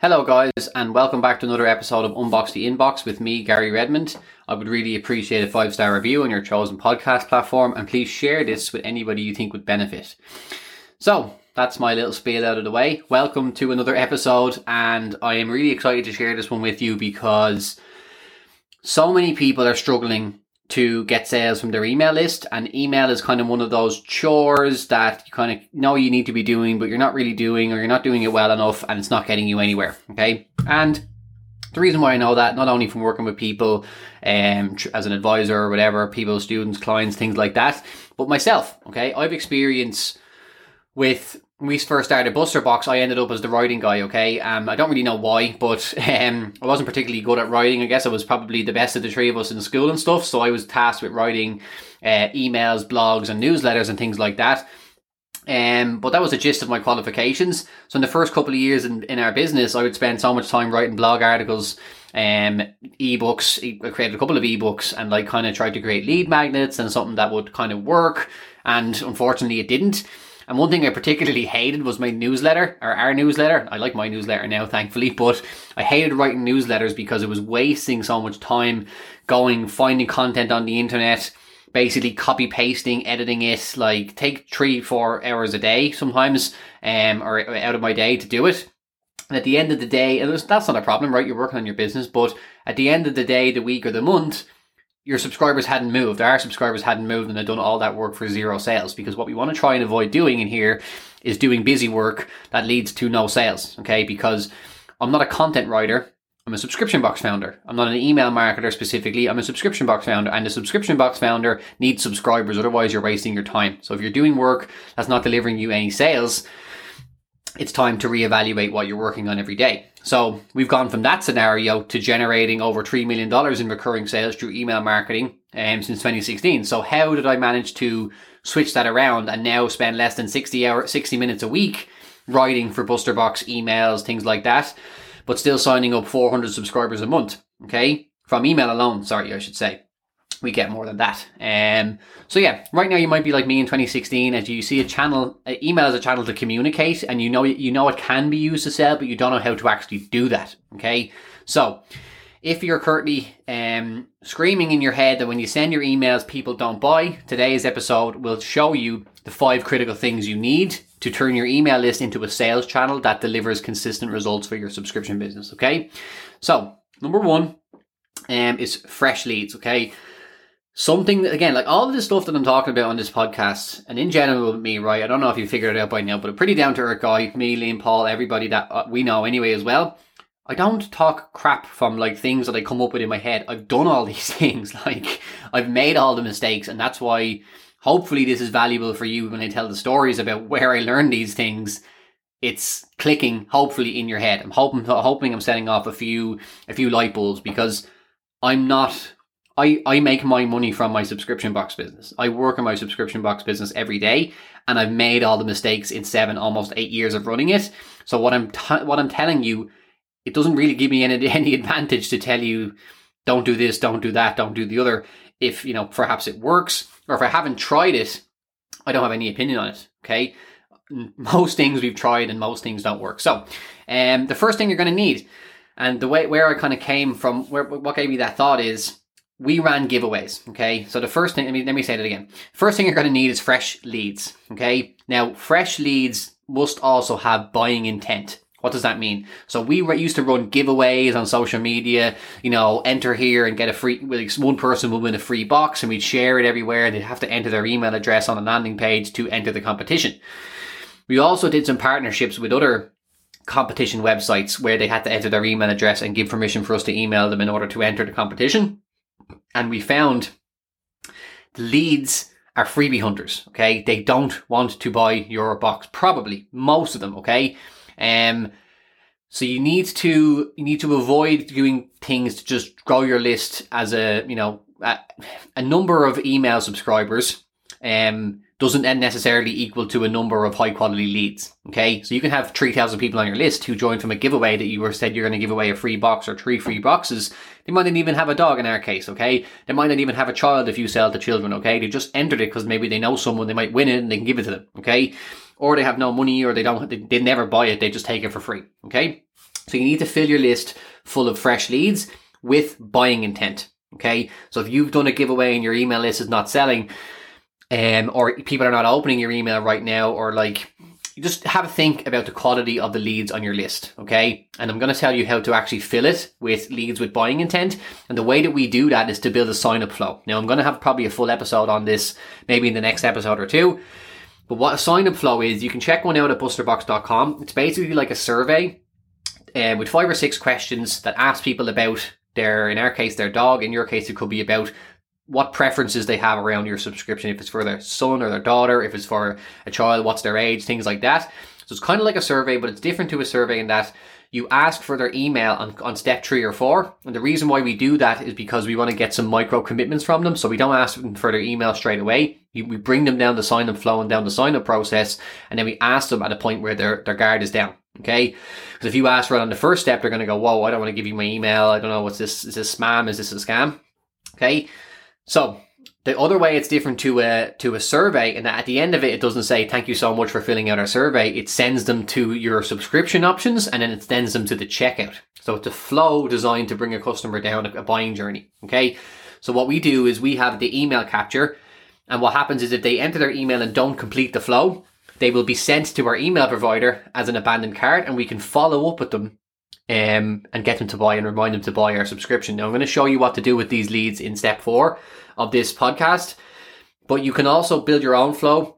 Hello, guys, and welcome back to another episode of Unbox the Inbox with me, Gary Redmond. I would really appreciate a five star review on your chosen podcast platform, and please share this with anybody you think would benefit. So, that's my little spiel out of the way. Welcome to another episode, and I am really excited to share this one with you because so many people are struggling to get sales from their email list and email is kind of one of those chores that you kind of know you need to be doing but you're not really doing or you're not doing it well enough and it's not getting you anywhere okay and the reason why I know that, not only from working with people um, as an advisor or whatever, people, students, clients, things like that, but myself, okay? I've experienced with we first started Buster Box, I ended up as the writing guy. Okay, um, I don't really know why, but um, I wasn't particularly good at writing. I guess I was probably the best of the three of us in school and stuff. So I was tasked with writing uh, emails, blogs, and newsletters and things like that. Um, but that was the gist of my qualifications. So in the first couple of years in, in our business, I would spend so much time writing blog articles, um, ebooks. I created a couple of ebooks and like kind of tried to create lead magnets and something that would kind of work. And unfortunately, it didn't. And one thing I particularly hated was my newsletter, or our newsletter. I like my newsletter now, thankfully, but I hated writing newsletters because it was wasting so much time going, finding content on the internet, basically copy pasting, editing it, like take three, four hours a day sometimes, um, or out of my day to do it. And at the end of the day, and that's not a problem, right? You're working on your business, but at the end of the day, the week or the month, your subscribers hadn't moved, our subscribers hadn't moved, and had done all that work for zero sales. Because what we want to try and avoid doing in here is doing busy work that leads to no sales. Okay, because I'm not a content writer. I'm a subscription box founder. I'm not an email marketer specifically. I'm a subscription box founder, and a subscription box founder needs subscribers. Otherwise, you're wasting your time. So if you're doing work that's not delivering you any sales, it's time to reevaluate what you're working on every day. So we've gone from that scenario to generating over $3 million in recurring sales through email marketing um, since 2016. So how did I manage to switch that around and now spend less than 60 hour, 60 minutes a week writing for Busterbox emails, things like that, but still signing up 400 subscribers a month. Okay. From email alone. Sorry, I should say we get more than that. Um, so yeah, right now you might be like me in 2016, as you see a channel, email as a channel to communicate, and you know you know it can be used to sell, but you don't know how to actually do that. Okay, so if you're currently um, screaming in your head that when you send your emails people don't buy, today's episode will show you the five critical things you need to turn your email list into a sales channel that delivers consistent results for your subscription business. Okay, so number one um, is fresh leads. Okay something that, again, like all of the stuff that I'm talking about on this podcast, and in general with me, right? I don't know if you figured it out by now, but a pretty down to earth guy, me, Liam, Paul, everybody that uh, we know anyway as well. I don't talk crap from like things that I come up with in my head. I've done all these things. Like I've made all the mistakes, and that's why hopefully this is valuable for you when I tell the stories about where I learned these things. It's clicking hopefully in your head. I'm hoping hoping I'm setting off a few a few light bulbs because I'm not I, I make my money from my subscription box business. I work in my subscription box business every day and I've made all the mistakes in seven, almost eight years of running it. So what I'm, t- what I'm telling you, it doesn't really give me any, any advantage to tell you, don't do this, don't do that, don't do the other. If, you know, perhaps it works or if I haven't tried it, I don't have any opinion on it. Okay. Most things we've tried and most things don't work. So, um, the first thing you're going to need and the way, where I kind of came from, where, what gave me that thought is, we ran giveaways. Okay. So the first thing, let me, let me say that again. First thing you're going to need is fresh leads. Okay. Now, fresh leads must also have buying intent. What does that mean? So we used to run giveaways on social media, you know, enter here and get a free, one person will win a free box and we'd share it everywhere. They'd have to enter their email address on a landing page to enter the competition. We also did some partnerships with other competition websites where they had to enter their email address and give permission for us to email them in order to enter the competition and we found the leads are freebie hunters. Okay, they don't want to buy your box. Probably most of them. Okay, um, so you need to you need to avoid doing things to just grow your list as a you know a, a number of email subscribers. Um, doesn't necessarily equal to a number of high quality leads. Okay. So you can have 3,000 people on your list who joined from a giveaway that you were said you're going to give away a free box or three free boxes. They might not even have a dog in our case. Okay. They might not even have a child if you sell to children. Okay. They just entered it because maybe they know someone, they might win it and they can give it to them. Okay. Or they have no money or they don't, they, they never buy it. They just take it for free. Okay. So you need to fill your list full of fresh leads with buying intent. Okay. So if you've done a giveaway and your email list is not selling, um, or people are not opening your email right now, or like just have a think about the quality of the leads on your list, okay? And I'm going to tell you how to actually fill it with leads with buying intent. And the way that we do that is to build a sign up flow. Now, I'm going to have probably a full episode on this, maybe in the next episode or two. But what a sign up flow is, you can check one out at busterbox.com. It's basically like a survey uh, with five or six questions that ask people about their, in our case, their dog. In your case, it could be about what preferences they have around your subscription, if it's for their son or their daughter, if it's for a child, what's their age, things like that. So it's kind of like a survey, but it's different to a survey in that you ask for their email on, on step three or four. And the reason why we do that is because we want to get some micro commitments from them. So we don't ask them for their email straight away. We bring them down the sign up flow and down the sign up process. And then we ask them at a point where their, their guard is down. Okay. Because if you ask for it on the first step, they're going to go, whoa, I don't want to give you my email. I don't know what's this. Is this spam? Is this a scam? Okay. So the other way it's different to a to a survey, and that at the end of it, it doesn't say thank you so much for filling out our survey. It sends them to your subscription options, and then it sends them to the checkout. So it's a flow designed to bring a customer down a buying journey. Okay. So what we do is we have the email capture, and what happens is if they enter their email and don't complete the flow, they will be sent to our email provider as an abandoned cart, and we can follow up with them um, and get them to buy and remind them to buy our subscription. Now, I'm going to show you what to do with these leads in step four of this podcast, but you can also build your own flow.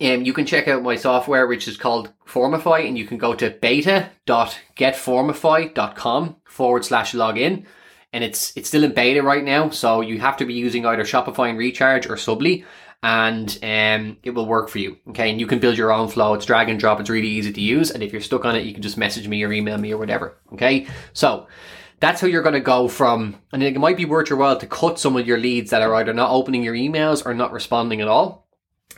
Um, you can check out my software, which is called Formify, and you can go to beta.getformify.com forward slash login. And it's, it's still in beta right now. So you have to be using either Shopify and Recharge or Subbly, and um, it will work for you. Okay, and you can build your own flow. It's drag and drop. It's really easy to use. And if you're stuck on it, you can just message me or email me or whatever. Okay, so that's how you're going to go from. And it might be worth your while to cut some of your leads that are either not opening your emails or not responding at all.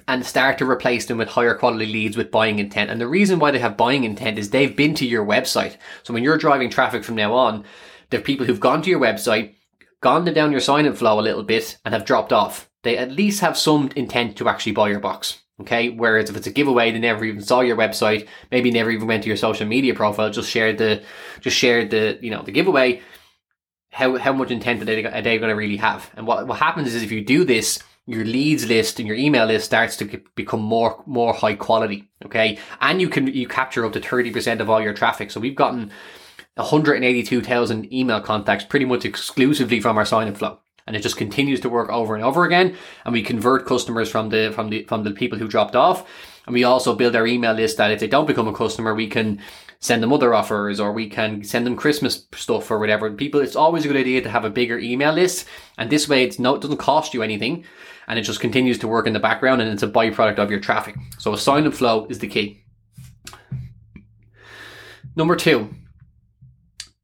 And start to replace them with higher quality leads with buying intent. And the reason why they have buying intent is they've been to your website. So when you're driving traffic from now on, there are people who've gone to your website, gone down your sign up flow a little bit, and have dropped off they at least have some intent to actually buy your box. Okay. Whereas if it's a giveaway, they never even saw your website, maybe never even went to your social media profile, just shared the, just shared the, you know, the giveaway. How, how much intent are they, are they going to really have? And what, what happens is if you do this, your leads list and your email list starts to become more, more high quality. Okay. And you can, you capture up to 30% of all your traffic. So we've gotten 182,000 email contacts pretty much exclusively from our sign up flow and it just continues to work over and over again. And we convert customers from the from the from the people who dropped off, and we also build our email list that if they don't become a customer, we can send them other offers or we can send them Christmas stuff or whatever. People, it's always a good idea to have a bigger email list, and this way it's no, it doesn't cost you anything, and it just continues to work in the background, and it's a byproduct of your traffic. So a sign up flow is the key. Number two,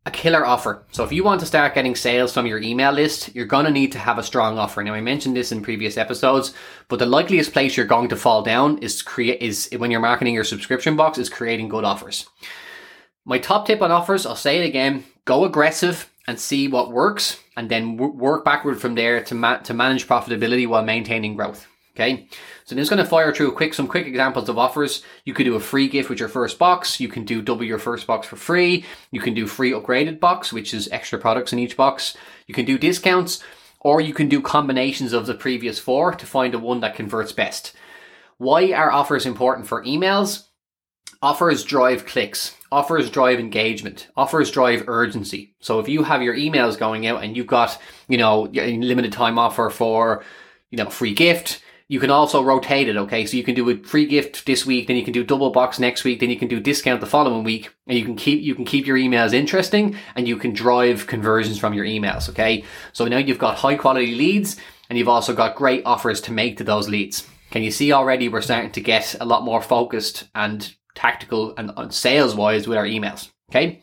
a killer offer. So if you want to start getting sales from your email list, you're going to need to have a strong offer. Now I mentioned this in previous episodes, but the likeliest place you're going to fall down is create is when you're marketing your subscription box is creating good offers. My top tip on offers, I'll say it again, go aggressive and see what works and then work backward from there to ma- to manage profitability while maintaining growth. Okay. So I'm just going to fire through a quick, some quick examples of offers. You could do a free gift with your first box. You can do double your first box for free. You can do free upgraded box, which is extra products in each box. You can do discounts or you can do combinations of the previous four to find the one that converts best. Why are offers important for emails? Offers drive clicks. Offers drive engagement. Offers drive urgency. So if you have your emails going out and you've got, you know, a limited time offer for, you know, a free gift, you can also rotate it, okay? So you can do a free gift this week, then you can do double box next week, then you can do discount the following week, and you can keep you can keep your emails interesting and you can drive conversions from your emails, okay? So now you've got high quality leads and you've also got great offers to make to those leads. Can you see already we're starting to get a lot more focused and tactical and sales wise with our emails, okay?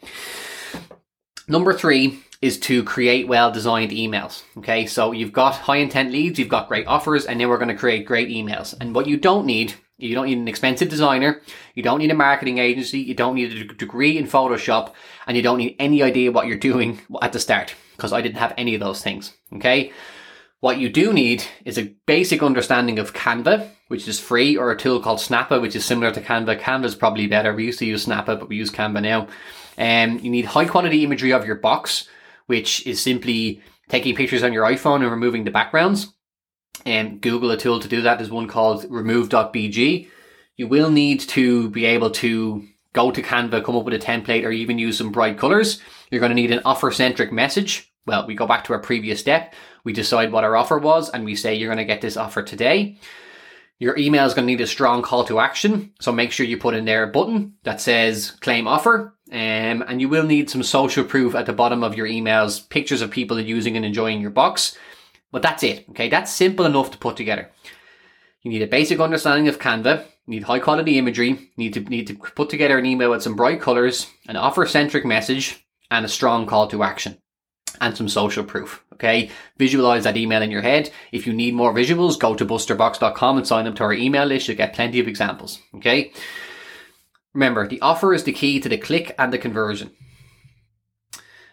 Number three is to create well designed emails. Okay, so you've got high intent leads, you've got great offers, and then we're going to create great emails. And what you don't need, you don't need an expensive designer, you don't need a marketing agency, you don't need a degree in Photoshop, and you don't need any idea what you're doing at the start, because I didn't have any of those things. Okay, what you do need is a basic understanding of Canva, which is free, or a tool called Snappa, which is similar to Canva. Canva is probably better. We used to use Snappa, but we use Canva now. Um, you need high quality imagery of your box, which is simply taking pictures on your iPhone and removing the backgrounds. And Google a tool to do that. There's one called remove.bg. You will need to be able to go to Canva, come up with a template, or even use some bright colors. You're going to need an offer centric message. Well, we go back to our previous step. We decide what our offer was and we say you're going to get this offer today. Your email is going to need a strong call to action. So make sure you put in there a button that says claim offer. Um, and you will need some social proof at the bottom of your emails, pictures of people using and enjoying your box. But that's it. Okay. That's simple enough to put together. You need a basic understanding of Canva. You need high quality imagery. Need to need to put together an email with some bright colors, an offer centric message, and a strong call to action and some social proof. Okay. Visualize that email in your head. If you need more visuals, go to busterbox.com and sign up to our email list. You'll get plenty of examples. Okay. Remember, the offer is the key to the click and the conversion.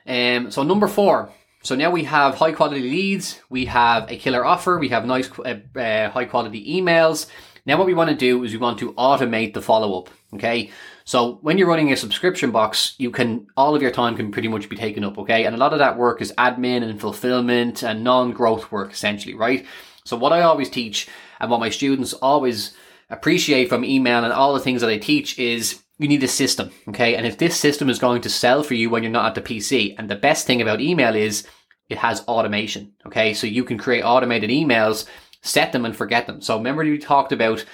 Um, so number four. So now we have high quality leads. We have a killer offer. We have nice, uh, uh, high quality emails. Now what we want to do is we want to automate the follow up. Okay. So when you're running a subscription box, you can, all of your time can pretty much be taken up. Okay. And a lot of that work is admin and fulfillment and non-growth work essentially, right? So what I always teach and what my students always appreciate from email and all the things that I teach is you need a system. Okay. And if this system is going to sell for you when you're not at the PC, and the best thing about email is it has automation. Okay. So you can create automated emails, set them and forget them. So remember we talked about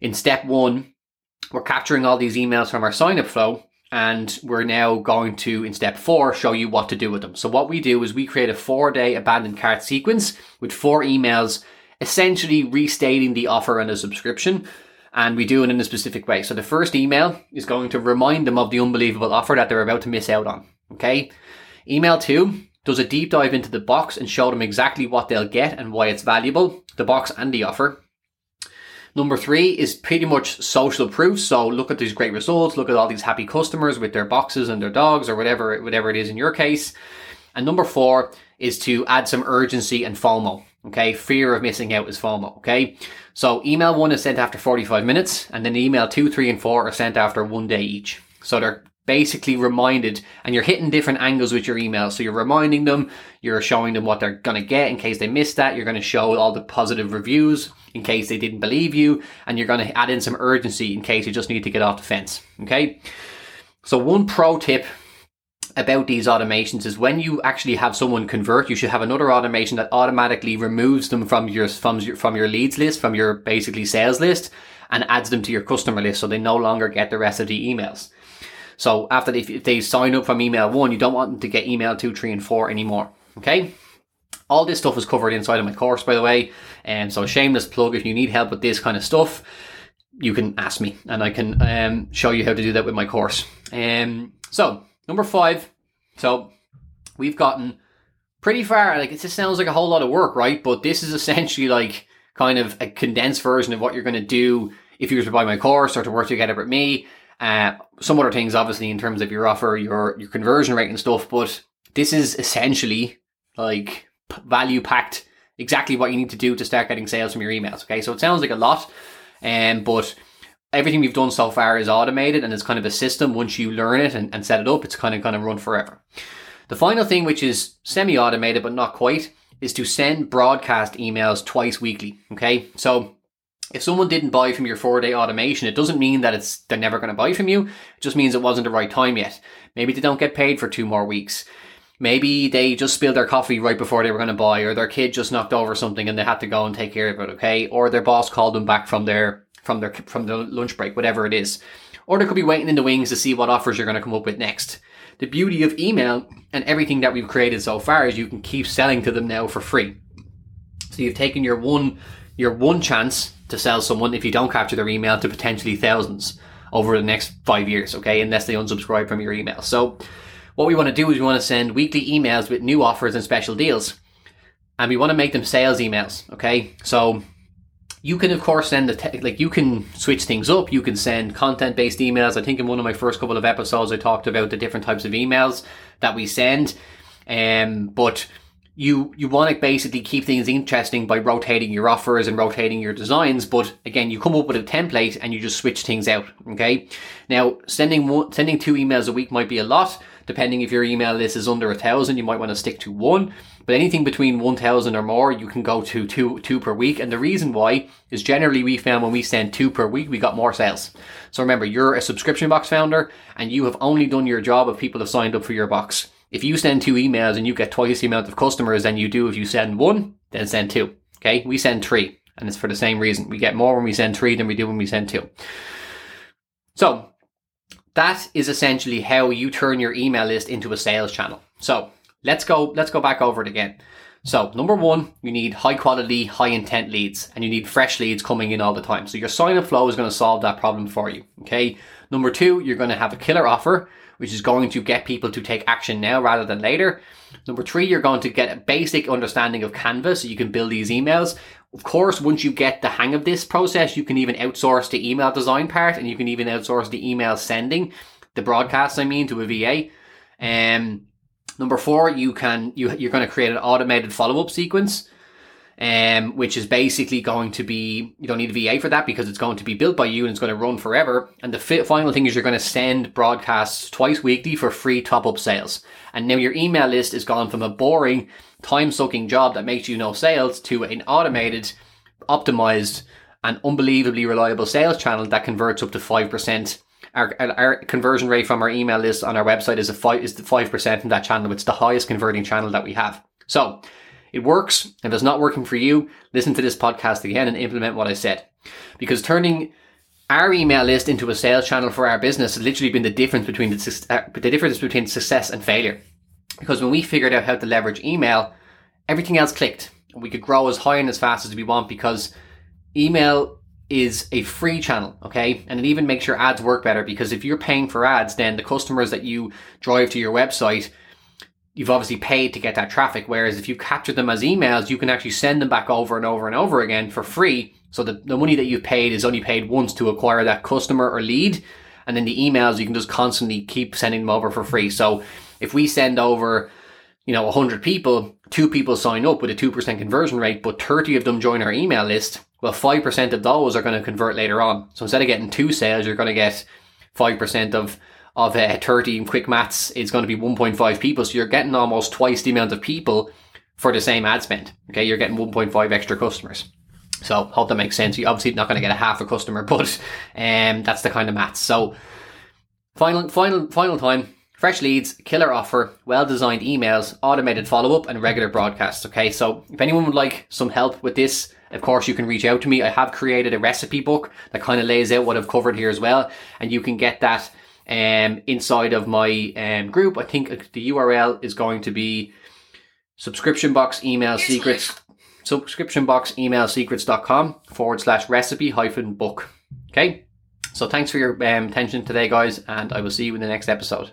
in step one, we're capturing all these emails from our sign up flow and we're now going to in step four show you what to do with them. So what we do is we create a four day abandoned cart sequence with four emails essentially restating the offer and the subscription. And we do it in a specific way. So the first email is going to remind them of the unbelievable offer that they're about to miss out on. Okay. Email two does a deep dive into the box and show them exactly what they'll get and why it's valuable, the box and the offer. Number three is pretty much social proof. So look at these great results. Look at all these happy customers with their boxes and their dogs or whatever, whatever it is in your case. And number four is to add some urgency and FOMO. Okay. Fear of missing out is FOMO. Okay. So email one is sent after 45 minutes and then email two, three, and four are sent after one day each. So they're basically reminded and you're hitting different angles with your email. So you're reminding them, you're showing them what they're going to get in case they missed that. You're going to show all the positive reviews in case they didn't believe you. And you're going to add in some urgency in case you just need to get off the fence. Okay. So one pro tip about these automations is when you actually have someone convert, you should have another automation that automatically removes them from your from your from your leads list, from your basically sales list, and adds them to your customer list, so they no longer get the rest of the emails. So after they, if they sign up from email one, you don't want them to get email two, three, and four anymore. Okay. All this stuff is covered inside of my course, by the way. And so shameless plug, if you need help with this kind of stuff, you can ask me and I can um, show you how to do that with my course. Um, so number five. So we've gotten pretty far. Like it just sounds like a whole lot of work, right? But this is essentially like kind of a condensed version of what you're going to do if you were to buy my course or to work together with me. Uh, some other things, obviously, in terms of your offer, your your conversion rate and stuff. But this is essentially like value packed. Exactly what you need to do to start getting sales from your emails. Okay, so it sounds like a lot, um, but everything we've done so far is automated and it's kind of a system. Once you learn it and, and set it up, it's kind of going to run forever. The final thing, which is semi-automated but not quite, is to send broadcast emails twice weekly. Okay, so if someone didn't buy from your four day automation, it doesn't mean that it's they're never going to buy from you. It just means it wasn't the right time yet. Maybe they don't get paid for two more weeks. Maybe they just spilled their coffee right before they were going to buy, or their kid just knocked over something and they had to go and take care of it. Okay, or their boss called them back from their from their from the lunch break, whatever it is. Or they could be waiting in the wings to see what offers you're going to come up with next. The beauty of email and everything that we've created so far is you can keep selling to them now for free. So you've taken your one your one chance to sell someone if you don't capture their email to potentially thousands over the next five years, okay, unless they unsubscribe from your email. So what we want to do is we want to send weekly emails with new offers and special deals. And we want to make them sales emails, okay? So you can of course send the te- like you can switch things up. You can send content based emails. I think in one of my first couple of episodes I talked about the different types of emails that we send. Um, but you you want to basically keep things interesting by rotating your offers and rotating your designs but again you come up with a template and you just switch things out okay now sending one sending two emails a week might be a lot depending if your email list is under a thousand you might want to stick to one but anything between 1000 or more you can go to two two per week and the reason why is generally we found when we send two per week we got more sales so remember you're a subscription box founder and you have only done your job if people have signed up for your box if you send two emails and you get twice the amount of customers than you do if you send one, then send two. Okay. We send three and it's for the same reason. We get more when we send three than we do when we send two. So that is essentially how you turn your email list into a sales channel. So let's go, let's go back over it again. So number one, you need high quality, high intent leads and you need fresh leads coming in all the time. So your sign up flow is going to solve that problem for you. Okay. Number two, you're going to have a killer offer which is going to get people to take action now rather than later. Number three, you're going to get a basic understanding of Canva so you can build these emails. Of course, once you get the hang of this process, you can even outsource the email design part and you can even outsource the email sending, the broadcast, I mean, to a VA. Um, number four, you can, you, you're going to create an automated follow up sequence um, which is basically going to be, you don't need a VA for that because it's going to be built by you and it's going to run forever. And the fi- final thing is you're going to send broadcasts twice weekly for free top up sales. And now your email list is gone from a boring, time sucking job that makes you no sales to an automated, optimized, and unbelievably reliable sales channel that converts up to 5%. Our, our conversion rate from our email list on our website is a five, is the 5% in that channel. It's the highest converting channel that we have. So it works. If it's not working for you, listen to this podcast again and implement what I said. Because turning our email list into a sales channel for our business has literally been the difference between the, uh, the difference between success and failure. Because when we figured out how to leverage email, everything else clicked. We could grow as high and as fast as we want because email is a free channel, okay? And it even makes your ads work better because if you're paying for ads, then the customers that you drive to your website you've obviously paid to get that traffic. Whereas if you capture them as emails, you can actually send them back over and over and over again for free. So the, the money that you've paid is only paid once to acquire that customer or lead. And then the emails, you can just constantly keep sending them over for free. So if we send over, you know, 100 people, two people sign up with a 2% conversion rate, but 30 of them join our email list, well, 5% of those are going to convert later on. So instead of getting two sales, you're going to get 5% of of uh, 30 in quick maths is going to be 1.5 people. So you're getting almost twice the amount of people for the same ad spend. Okay. You're getting 1.5 extra customers. So hope that makes sense. You're obviously not going to get a half a customer, but um, that's the kind of maths. So final, final, final time. Fresh leads, killer offer, well designed emails, automated follow up, and regular broadcasts. Okay, so if anyone would like some help with this, of course, you can reach out to me. I have created a recipe book that kind of lays out what I've covered here as well, and you can get that um, inside of my um, group. I think the URL is going to be subscription box email secrets, subscription box email secrets.com forward slash recipe hyphen book. Okay. So thanks for your um, attention today, guys, and I will see you in the next episode.